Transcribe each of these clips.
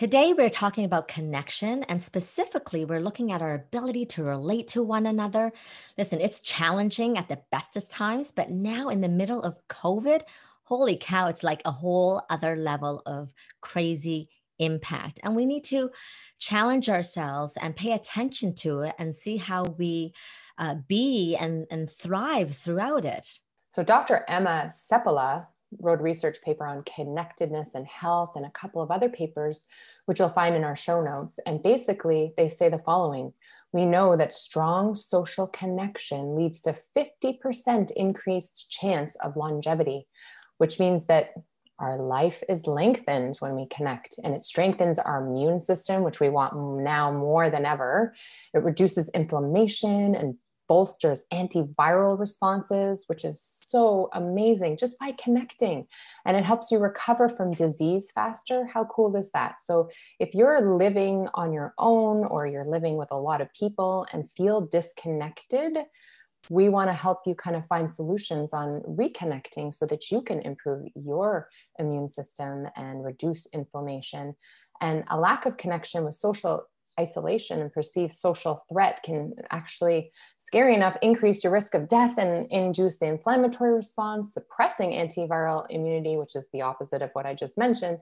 Today, we're talking about connection, and specifically, we're looking at our ability to relate to one another. Listen, it's challenging at the bestest times, but now in the middle of COVID, holy cow, it's like a whole other level of crazy impact. And we need to challenge ourselves and pay attention to it and see how we uh, be and, and thrive throughout it. So, Dr. Emma Seppälä wrote research paper on connectedness and health and a couple of other papers, which you'll find in our show notes. And basically, they say the following We know that strong social connection leads to 50% increased chance of longevity, which means that our life is lengthened when we connect and it strengthens our immune system, which we want now more than ever. It reduces inflammation and bolsters antiviral responses, which is so amazing just by connecting. And it helps you recover from disease faster. How cool is that? So, if you're living on your own or you're living with a lot of people and feel disconnected, we want to help you kind of find solutions on reconnecting so that you can improve your immune system and reduce inflammation. And a lack of connection with social isolation and perceived social threat can actually, scary enough, increase your risk of death and induce the inflammatory response, suppressing antiviral immunity, which is the opposite of what I just mentioned.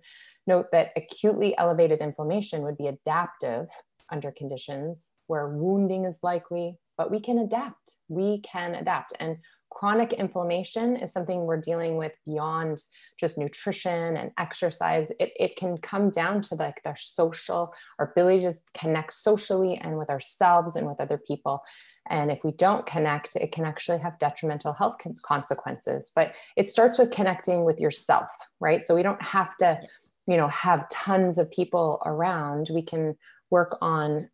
Note that acutely elevated inflammation would be adaptive under conditions where wounding is likely, but we can adapt. We can adapt. And chronic inflammation is something we're dealing with beyond just nutrition and exercise. It, it can come down to like their social our ability to connect socially and with ourselves and with other people. And if we don't connect it can actually have detrimental health consequences. But it starts with connecting with yourself right? So we don't have to you know have tons of people around. We can work on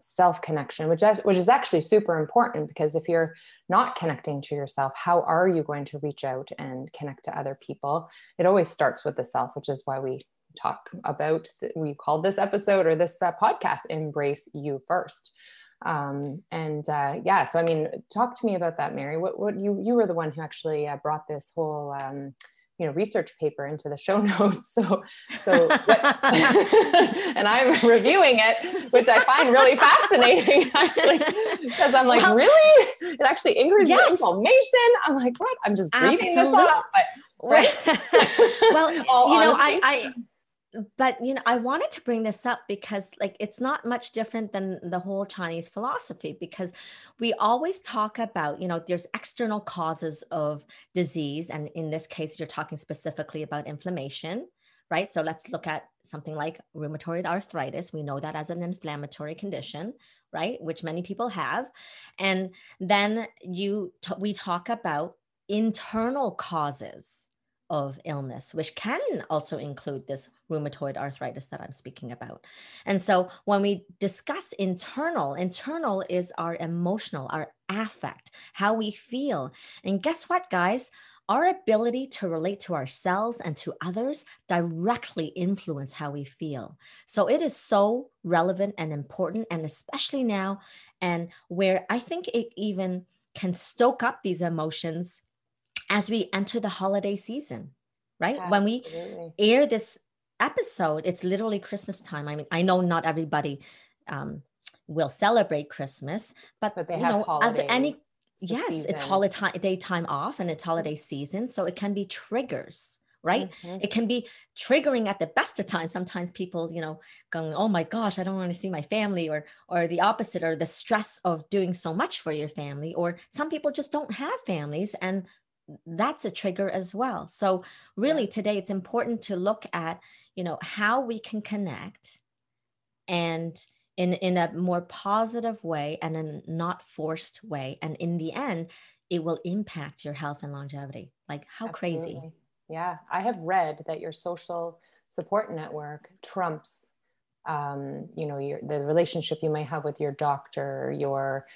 self connection which is, which is actually super important because if you're not connecting to yourself how are you going to reach out and connect to other people? It always starts with the self which is why we talk about we called this episode or this uh, podcast embrace you first. Um, and uh, yeah so i mean talk to me about that mary. What, what you you were the one who actually uh, brought this whole um, you know research paper into the show notes. So so and i'm reviewing it which i find really fascinating actually because i'm like well, really? It actually increases yes. inflammation. I'm like what? I'm just reading this up but right. Well you know I, I but you know i wanted to bring this up because like it's not much different than the whole chinese philosophy because we always talk about you know there's external causes of disease and in this case you're talking specifically about inflammation right? So let's look at something like rheumatoid arthritis. We know that as an inflammatory condition right? Which many people have. And then you t- we talk about internal causes of illness, which can also include this rheumatoid arthritis that I'm speaking about. And so when we discuss internal, internal is our emotional, our affect, how we feel. And guess what, guys? Our ability to relate to ourselves and to others directly influence how we feel. So it is so relevant and important, and especially now, and where I think it even can stoke up these emotions as we enter the holiday season, right? Absolutely. When we air this episode, it's literally Christmas time. I mean, I know not everybody um, will celebrate Christmas, but, but they you have know, holidays. any it's yes, season. it's holiday daytime off and it's holiday season, so it can be triggers right mm-hmm. it can be triggering at the best of times sometimes people you know going oh my gosh i don't want to see my family or or the opposite or the stress of doing so much for your family or some people just don't have families and that's a trigger as well. So really today it's important to look at you know how we can connect and in in a more positive way and a not forced way. And in the end it will impact your health and longevity. Like how Absolutely. crazy yeah. I have read that your social support network trumps um, you know your the relationship you may have with your doctor your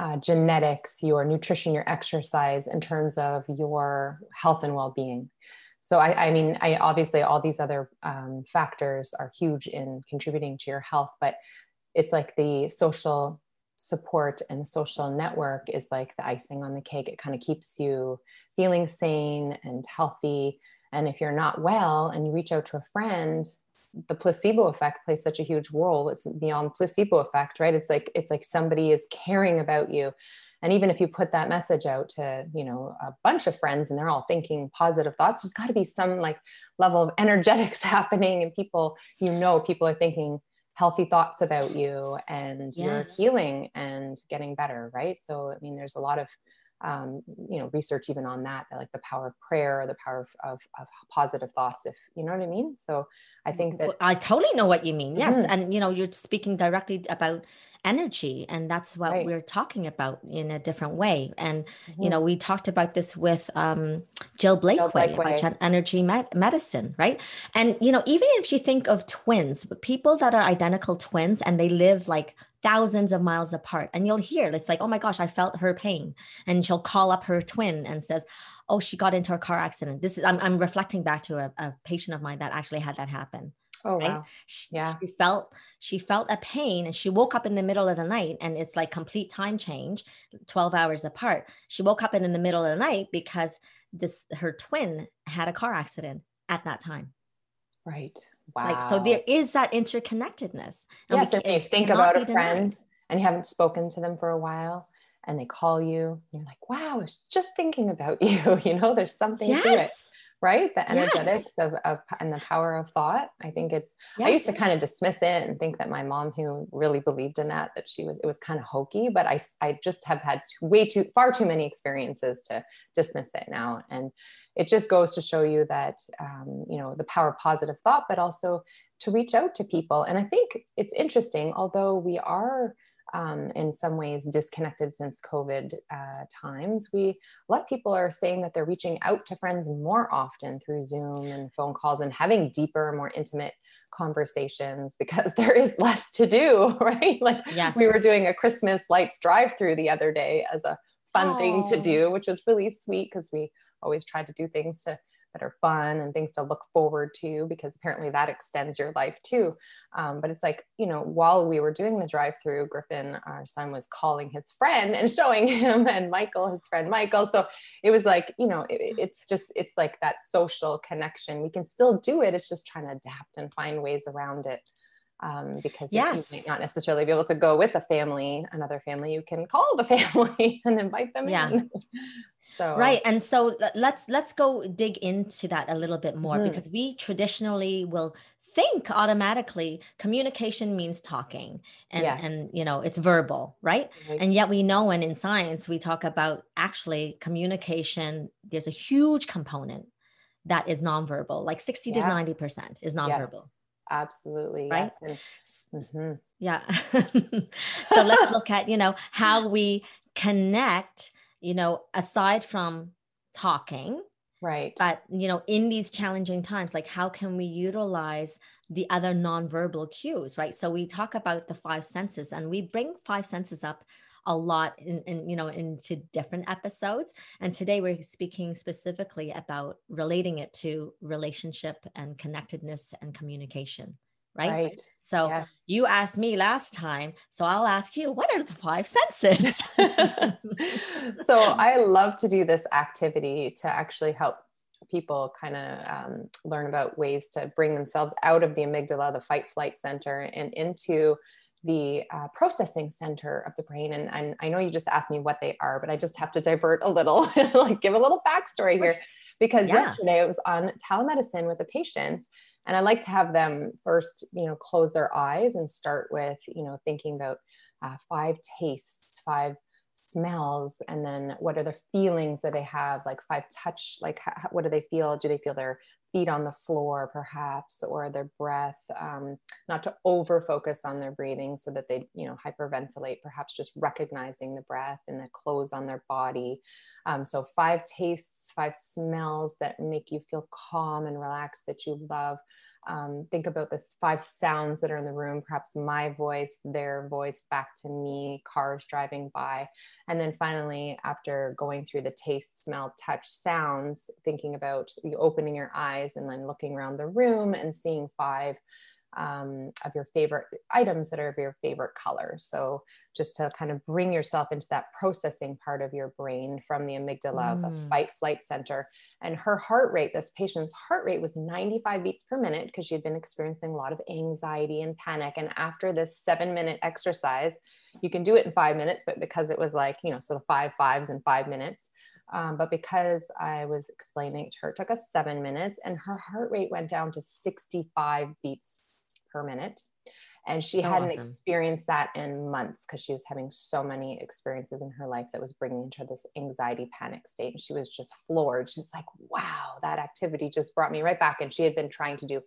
uh, genetics, your nutrition, your exercise in terms of your health and well being. So, I, I, mean, I obviously all these other um, factors are huge in contributing to your health, but it's like the social support and social network is like the icing on the cake. It kind of keeps you feeling sane and healthy. And if you're not well and you reach out to a friend, the placebo effect plays such a huge role. It's beyond placebo effect right? It's like it's like somebody is caring about you. And even if you put that message out to you know a bunch of friends and they're all thinking positive thoughts there's got to be some like level of energetics happening and people you know people are thinking healthy thoughts about you and yes. you're healing and getting better right? So i mean there's a lot of um, you know research even on that, that like the power of prayer or the power of, of, of, positive thoughts if you know what i mean so i think that i totally know what you mean yes mm-hmm. and you know you're speaking directly about energy and that's what right. we're talking about in a different way and mm-hmm. you know we talked about this with um, jill blakeway, jill blakeway. about energy med- medicine right and you know even if you think of twins people that are identical twins and they live like thousands of miles apart. And you'll hear it's like oh my gosh i felt her pain. And she'll call up her twin and says oh she got into a car accident. This is i'm, I'm reflecting back to a, a patient of mine that actually had that happen oh right? wow. she, yeah. she felt she felt a pain and she woke up in the middle of the night and it's like complete time change 12 hours apart. She woke up in, in the middle of the night because this her twin had a car accident at that time. Right Wow. Like, so there is that interconnectedness. And yes, if you think about a friend and you haven't spoken to them for a while and they call you, you're like, wow, I was just thinking about you. You know, there's something yes. to it, right? The energetics yes. of, of, and the power of thought. I think it's, yes. I used to kind of dismiss it and think that my mom, who really believed in that, that she was, it was kind of hokey, but I, I just have had way too, far too many experiences to dismiss it now. And it just goes to show you that um, you know the power of positive thought but also to reach out to people and i think it's interesting although we are um, in some ways disconnected since covid uh, times we a lot of people are saying that they're reaching out to friends more often through zoom and phone calls and having deeper more intimate conversations because there is less to do right like yes. we were doing a christmas lights drive through the other day as a fun Aww. thing to do which was really sweet because we always try to do things to that are fun and things to look forward to because apparently that extends your life too. Um, but it's like, you know, while we were doing the drive through, Griffin, our son, was calling his friend and showing him, and Michael, his friend Michael. So it was like, you know, it, it's just, it's like that social connection. We can still do it. It's just trying to adapt and find ways around it um, because yes. you might not necessarily be able to go with a family, another family, you can call the family and invite them yeah. in. so right, and so let's let's go dig into that a little bit more mm. because we traditionally will think automatically communication means talking and yes. and you know it's verbal right? right and yet we know and in science we talk about actually communication there's a huge component that is nonverbal like 60 yeah. to 90 percent is nonverbal yes absolutely right yes. and, mm-hmm. yeah so let's look at you know how we connect you know aside from talking right but you know in these challenging times like how can we utilize the other nonverbal cues right so we talk about the five senses and we bring five senses up a lot in, in you know into different episodes and today we're speaking specifically about relating it to relationship and connectedness and communication right, right. so yes. you asked me last time so i'll ask you what are the five senses so i love to do this activity to actually help people kind of um, learn about ways to bring themselves out of the amygdala the fight flight center and into the uh, processing center of the brain. And, and, I know you just asked me what they are, but I just have to divert a little, like give a little backstory here. Because yeah. yesterday I was on telemedicine with a patient, and I like to have them first, you know, close their eyes and start with, you know, thinking about uh, five tastes, five smells, and then what are the feelings that they have, like five touch, like how, what do they feel? Do they feel their feet on the floor perhaps or their breath um, not to over focus on their breathing so that they you know hyperventilate perhaps just recognizing the breath and the clothes on their body. Um, so five tastes five smells that make you feel calm and relaxed that you love um, think about the five sounds that are in the room perhaps my voice their voice back to me cars driving by. And then finally after going through the taste smell touch sounds thinking about you opening your eyes and then looking around the room and seeing five um, of your favorite items that are of your favorite color. So just to kind of bring yourself into that processing part of your brain from the amygdala, mm. the fight flight center. And her heart rate, this patient's heart rate was 95 beats per minute because she had been experiencing a lot of anxiety and panic. And after this seven minute exercise, you can do it in five minutes, but because it was like, you know, so the five fives in five minutes. Um, but because I was explaining it to her, it took us seven minutes and her heart rate went down to 65 beats per minute. And she so hadn't awesome. experienced that in months because she was having so many experiences in her life that was bringing her this anxiety panic state. And she was just floored. She's like, wow, that activity just brought me right back. And she had been trying to do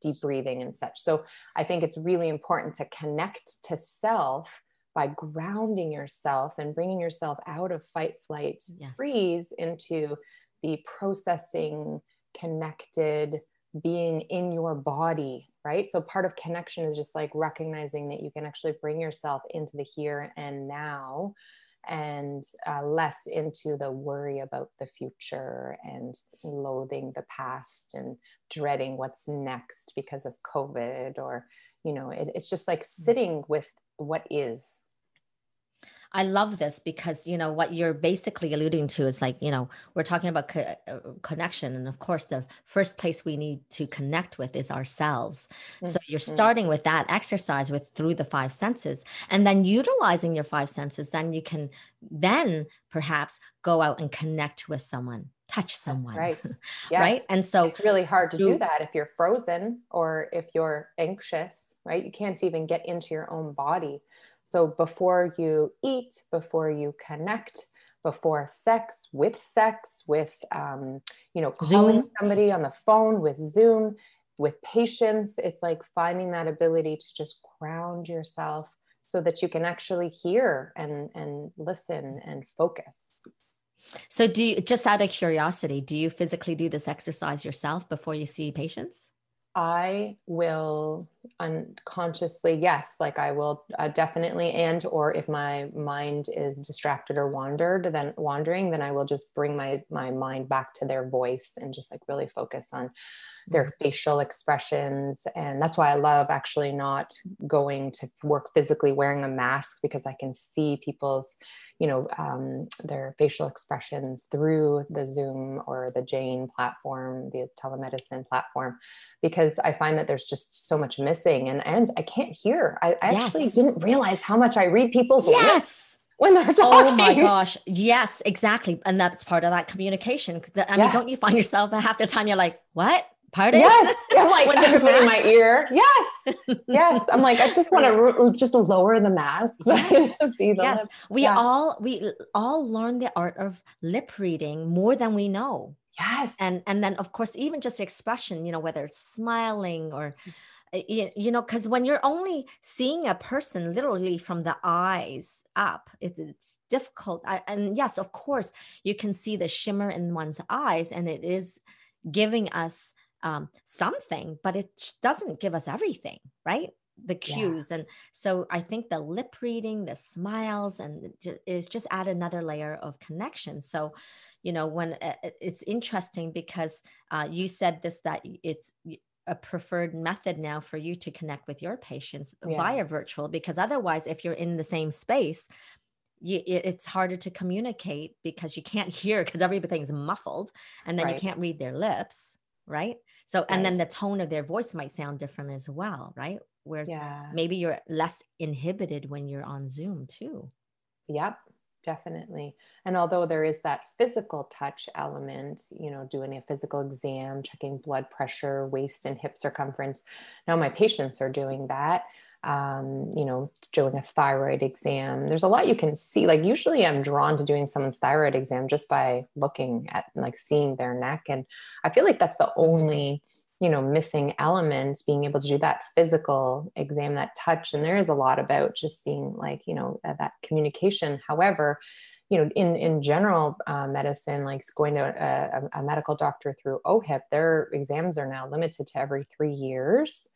deep breathing and such. So I think it's really important to connect to self by grounding yourself and bringing yourself out of fight, flight, yes. freeze into the processing, connected, being in your body, right? So part of connection is just like recognizing that you can actually bring yourself into the here and now and uh, less into the worry about the future and loathing the past and dreading what's next because of COVID or, you know, it, it's just like mm. sitting with what is I love this because you know what you're basically alluding to is like you know we're talking about co- uh, connection, and of course the first place we need to connect with is ourselves. Mm-hmm. So you're mm-hmm. starting with that exercise with through the five senses, and then utilizing your five senses, then you can then perhaps go out and connect with someone touch someone right yes. right and so it's really hard to do that if you're frozen or if you're anxious right you can't even get into your own body so before you eat, before you connect, before sex, with sex, with um, you know, calling Zoom. somebody on the phone, with Zoom, with patience, it's like finding that ability to just ground yourself so that you can actually hear and and listen and focus. So do you just out of curiosity, do you physically do this exercise yourself before you see patients? I will unconsciously, yes, like I will uh, definitely, and or if my mind is distracted or wandered, then wandering, then I will just bring my my mind back to their voice and just like really focus on their mm-hmm. facial expressions. And that's why I love actually not going to work physically wearing a mask because I can see people's, you know, um, their facial expressions through the Zoom or the Jane platform, the telemedicine platform, because I find that there's just so much missing and, and I can't hear. I, I yes. actually didn't realize how much I read people's yes. lips when they're talking. Oh my gosh. Yes, exactly. And that's part of that communication. I mean, yeah. don't you find yourself half the time you're like, what? Pardon? Yes. I'm like, everybody in my ear. Yes. Yes. I'm like, I just want to just lower the masks. Yes. yes. We yeah. all, we all learn the art of lip reading more than we know. Yes. And, and then of course, even just expression, you know, whether it's smiling or, you, you know, because when you're only seeing a person literally from the eyes up, it's, it's difficult. I, and yes, of course, you can see the shimmer in one's eyes, and it is giving us um, something, but it doesn't give us everything, right? The cues. Yeah. And so I think the lip reading, the smiles, and is just add another layer of connection. So, you know, when uh, it's interesting because uh, you said this that it's a preferred method now for you to connect with your patients yeah. via virtual because otherwise if you're in the same space you, it's harder to communicate because you can't hear because everything's muffled and then right. you can't read their lips right so right. and then the tone of their voice might sound different as well right whereas yeah. maybe you're less inhibited when you're on zoom too yep definitely and although there is that physical touch element you know doing a physical exam checking blood pressure waist and hip circumference now my patients are doing that um, you know, doing a thyroid exam. There's a lot you can see. Like usually I'm drawn to doing someone's thyroid exam just by looking at like seeing their neck. And I feel like that's the only, you know, missing elements being able to do that physical exam, that touch. And there is a lot about just being like, you know, uh, that communication. However, you know, in in general uh, medicine, like going to a, a medical doctor through OHIP, their exams are now limited to every three years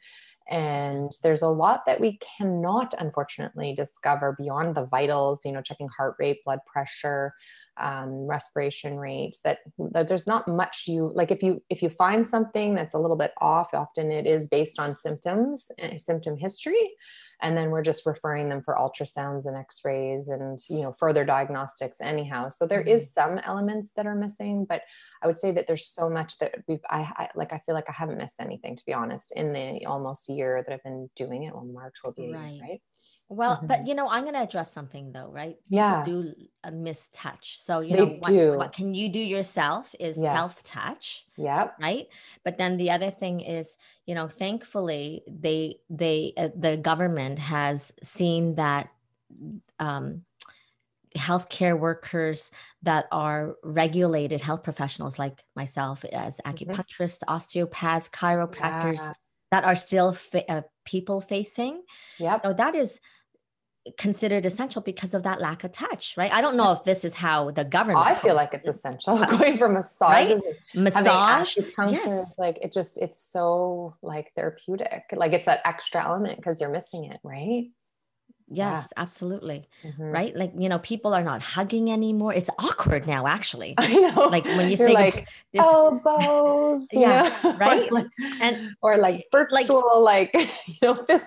and there's a lot that we cannot unfortunately discover beyond the vitals you know checking heart rate blood pressure um, respiration rate that, that there's not much you like if you if you find something that's a little bit off often it is based on symptoms and eh, symptom history and then we're just referring them for ultrasounds and x-rays and you know further diagnostics anyhow so there mm-hmm. is some elements that are missing but i would say that there's so much that we've I, I, like i feel like i haven't missed anything to be honest in the almost year that i've been doing it well march will be right, right? Well, mm-hmm. but you know, I'm going to address something though, right? People yeah. do a mistouch. So, you they know, what, what, can you do yourself is yes. self touch. Yeah. Right. But then the other thing is, you know, thankfully they, they, uh, the government has seen that, um, healthcare workers that are regulated health professionals like myself as mm-hmm. acupuncturists, mm-hmm. osteopaths, chiropractors yeah. that are still fa- uh, people facing. Yeah. You know, that is considered essential because of that lack of touch, right? I don't know if this is how the government. I feel like it's essential going for massage, right? massage, yes. like it just it's so like therapeutic, like it's that extra element because you're missing it, right? Yes, yeah. absolutely. Mm-hmm. Right? Like, you know, people are not hugging anymore. It's awkward now, actually. I know. Like when you You're say like this elbows, yeah, right? like, and or like virtual, like, like you know, fist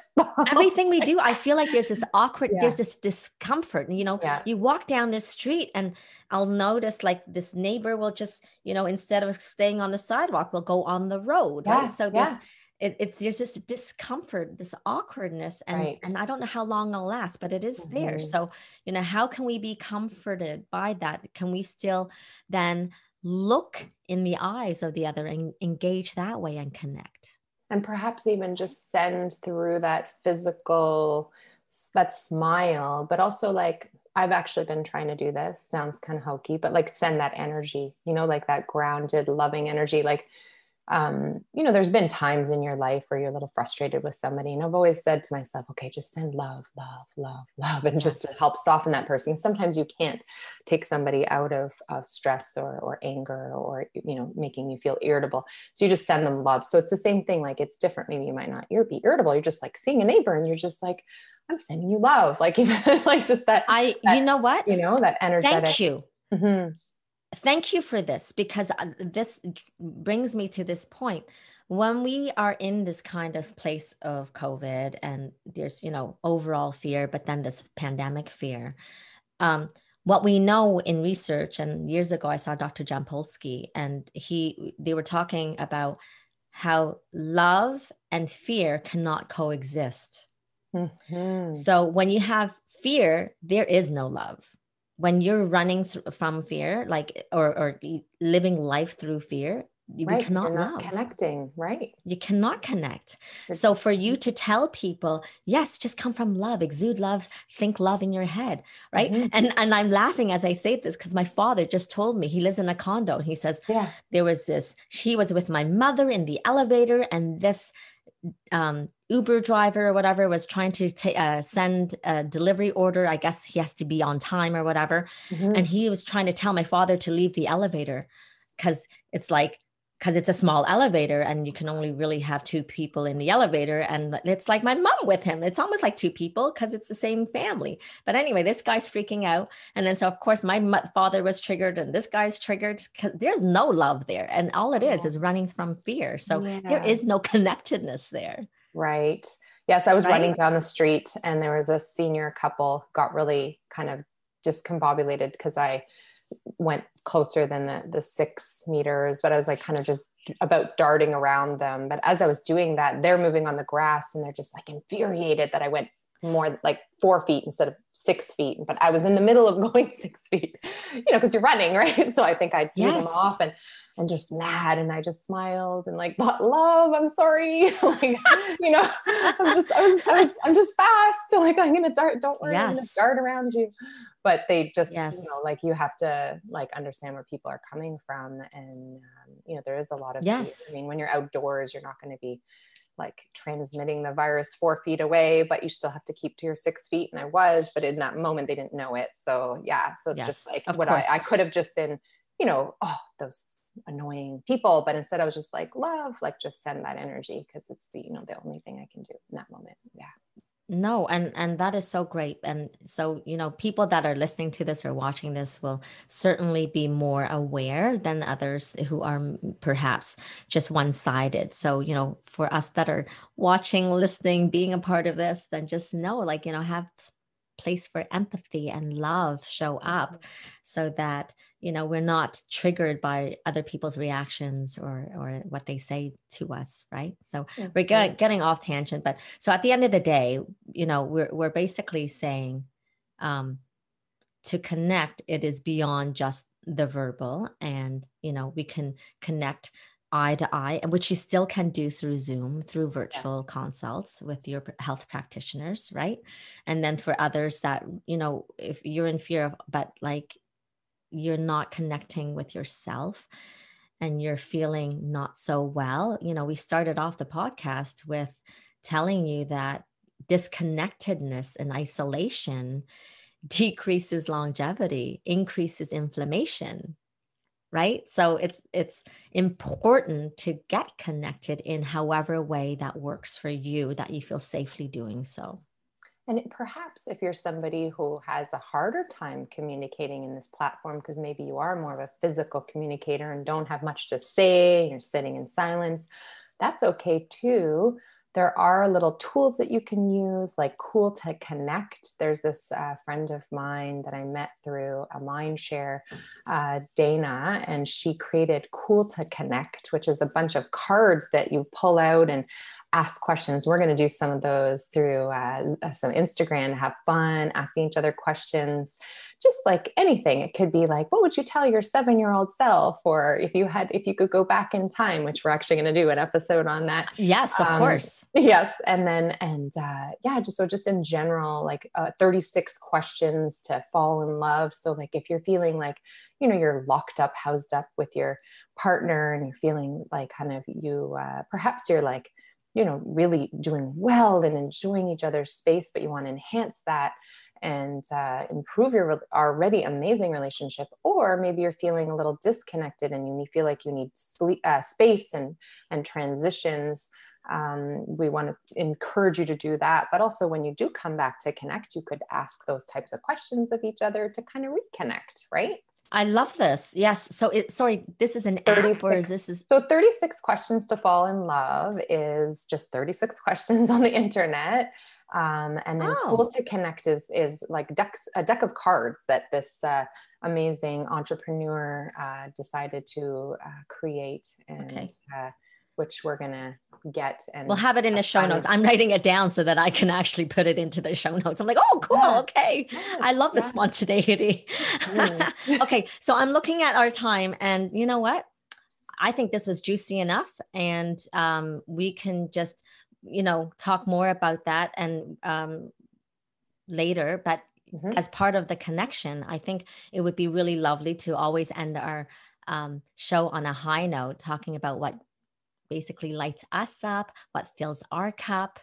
Everything we do, I feel like there's this awkward, yeah. there's this discomfort. You know, yeah. you walk down this street and I'll notice like this neighbor will just, you know, instead of staying on the sidewalk, will go on the road. Right. So there's it, it, there's this discomfort this awkwardness and right. and i don't know how long it'll last but it is mm-hmm. there so you know how can we be comforted by that can we still then look in the eyes of the other and engage that way and connect and perhaps even just send through that physical that smile but also like I've actually been trying to do this. Sounds kind of hokey, but like send that energy, you know, like that grounded, loving energy. Like um, you know, there's been times in your life where you're a little frustrated with somebody. And I've always said to myself, okay, just send love, love, love, love, and just to help soften that person. Sometimes you can't take somebody out of, of stress or, or anger or, you know, making you feel irritable. So you just send them love. So it's the same thing. Like it's different. Maybe you might not be irritable. You're just like seeing a neighbor and you're just like, I'm sending you love. Like, even like just that. I, that, you know what? You know, that energetic. Thank you. Mm-hmm thank you for this because uh, this brings me to this point. When we are in this kind of place of covid and there's you know overall fear but then this pandemic fear um, what we know in research and years ago i saw dr jampolsky and he they were talking about how love and fear cannot coexist. Mm-hmm. so when you have fear there is no love when you're running th- from fear like or or living life through fear you right, cannot love. connecting right. You cannot connect. So for you to tell people yes just come from love exude love think love in your head right? Mm-hmm. and and i'm laughing as i say this because my father just told me he lives in a condo and he says yeah. There was this he was with my mother in the elevator and this um, Uber driver or whatever was trying to t- uh, send a delivery order. I guess he has to be on time or whatever. Mm-hmm. And he was trying to tell my father to leave the elevator because it's like because it's a small elevator and you can only really have two people in the elevator and it's like my mom with him. It's almost like two people because it's the same family. But anyway this guy's freaking out. And then so of course my father was triggered and this guy's triggered because there's no love there. And all it is is running from fear. So yeah. there is no connectedness there. Right. Yes i was right? running down the street and there was a senior couple got really kind of discombobulated because i went closer than the, the six meters, but I was like kind of just about darting around them. But as I was doing that, they're moving on the grass and they're just like infuriated that I went more like four feet instead of six feet. But I was in the middle of going six feet, you know, because you're running, right? So I think I threw yes. them off and and just mad. And I just smiled and like, but love, I'm sorry. like, you know, I'm just, I was, I was, I'm just fast. Like, I'm to dart, don't worry, yes. I'm to dart around you. But they just, yes. you know, like you have to like understand where people are coming from. And, um, you know, there is a lot of, yes. I mean, when you're outdoors, you're not going to be like transmitting the virus four feet away, but you still have to keep to your six feet. And I was, but in that moment, they didn't know it. So yeah. So it's yes, just like what I, I could have just been, you know, oh, those annoying people but instead i was just like love like just send that energy because it's the you know the only thing i can do in that moment. Yeah. No and and that is so great and so you know people that are listening to this or watching this will certainly be more aware than others who are perhaps just one-sided. So you know for us that are watching listening being a part of this then just know like you know have place for empathy and love show up mm-hmm. so that you know we're not triggered by other people's reactions or or what they say to us right so mm-hmm. we're get, getting off tangent but so at the end of the day you know we're we're basically saying um to connect it is beyond just the verbal and you know we can connect eye to eye, and which you still can do through Zoom, through virtual yes. consults with your health practitioners, right? And then for others that, you know, if you're in fear of, but like you're not connecting with yourself and you're feeling not so well, you know, we started off the podcast with telling you that disconnectedness and isolation decreases longevity, increases inflammation, right? So it's it's important to get connected in however way that works for you that you feel safely doing so. And perhaps if you're somebody who has a harder time communicating in this platform because maybe you are more of a physical communicator and don't have much to say you're sitting in silence that's okay too there are little tools that you can use, like Cool to Connect. There's this uh, friend of mine that I met through a Mindshare, uh, Dana, and she created Cool to Connect, which is a bunch of cards that you pull out and ask questions. We're going to do some of those through uh, some Instagram, have fun, asking each other questions, just like anything. It could be like, what would you tell your seven year old self? Or if you had, if you could go back in time, which we're actually going to do an episode on that. Yes, of um, course. Yes. And then, and uh, yeah, just so just in general, like uh, 36 questions to fall in love. So, like, if you're feeling like, you know, you're locked up, housed up with your partner and you're feeling like kind of you, uh, perhaps you're like, you know really doing well and enjoying each other's space but you want to enhance that and uh, improve your already amazing relationship or maybe you're feeling a little disconnected and you feel like you need sleep, uh, space and and transitions um, we want to encourage you to do that. But also when you do come back to connect you could ask those types of questions of each other to kind of reconnect right I love this. Yes. So it sorry, this is an app or is this is so 36 questions to fall in love is just 36 questions on the internet. Um, and then oh. cool to connect is is like decks a deck of cards that this uh, amazing entrepreneur uh, decided to uh, create and okay. Which we're gonna get and we'll have it in the show notes. I'm writing it down so that I can actually put it into the show notes. I'm like, oh, cool, yeah. okay. I love the yeah. spontaneity. Mm. okay, so I'm looking at our time, and you know what? I think this was juicy enough, and um, we can just, you know, talk more about that and um, later. But mm-hmm. as part of the connection, I think it would be really lovely to always end our um, show on a high note, talking about what basically lights us up, what fills our cup.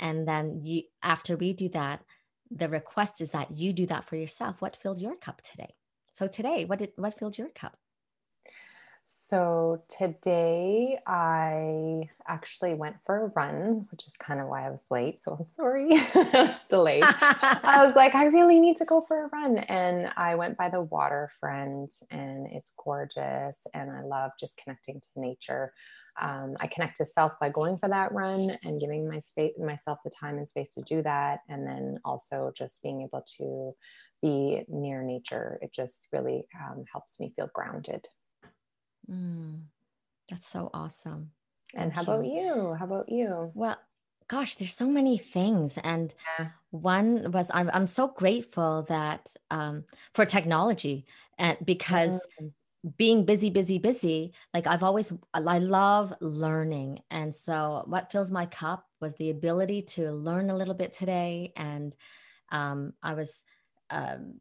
And then you after we do that, the request is that you do that for yourself. What filled your cup today? So today, what did what filled your cup? So today I actually went for a run, which is kind of why I was late. So I'm sorry I was delayed. I was like, I really need to go for a run. And I went by the waterfront and it's gorgeous. And I love just connecting to nature um, I connect to self by going for that run and giving my space myself the time and space to do that, and then also just being able to be near nature. It just really um, helps me feel grounded. Mm, that's so awesome. Thank and how you. about you? How about you? Well, gosh, there's so many things, and yeah. one was I'm I'm so grateful that um, for technology and because. Mm being busy busy busy like i've always i love learning and so what fills my cup was the ability to learn a little bit today and um, i was um,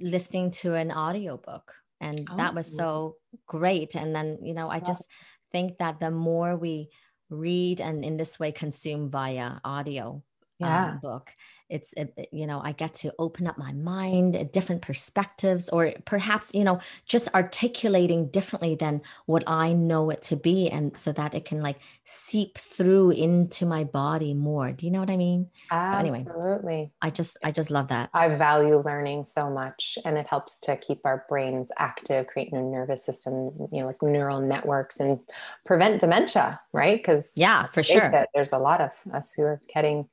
listening to an audiobook and oh. that was oh. so great and then you know i just think that the more we read and in this way consume via audio um, yeah. um, book it's you know i get to open up my mind uh, different perspectives or perhaps you know just articulating differently than what i know it to be and so that it can like seep through into my body more. Do you know what i mean? Absolutely so anyway, i just i just love that. I value learning so much and it helps to keep our brains active create new nervous system you know like neural networks and prevent dementia right? Because yeah for sure. it, there's a lot of us who are getting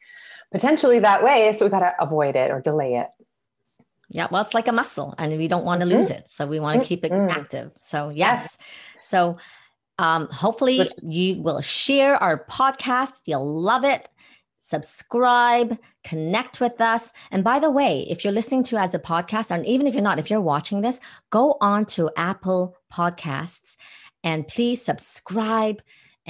potentially that way. So we got to avoid it or delay it. Yeah, well, it's like a muscle, and we don't want to mm-hmm. lose it, so we want to keep it mm-hmm. active. So yes, so um, hopefully you will share our podcast. You'll love it. Subscribe, connect with us. And by the way, if you're listening to as a podcast, and even if you're not, if you're watching this, go on to Apple Podcasts and please subscribe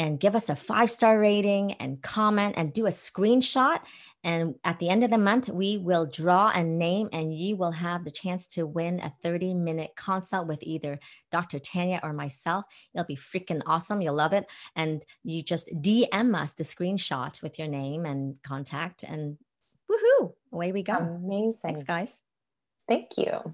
and give us a five star rating and comment and do a screenshot. And at the end of the month, we will draw a name and you will have the chance to win a 30 minute consult with either Dr. Tanya or myself. It'll be freaking awesome. You'll love it. And you just DM us the screenshot with your name and contact, and woohoo, away we go. Amazing. Thanks, guys. Thank you.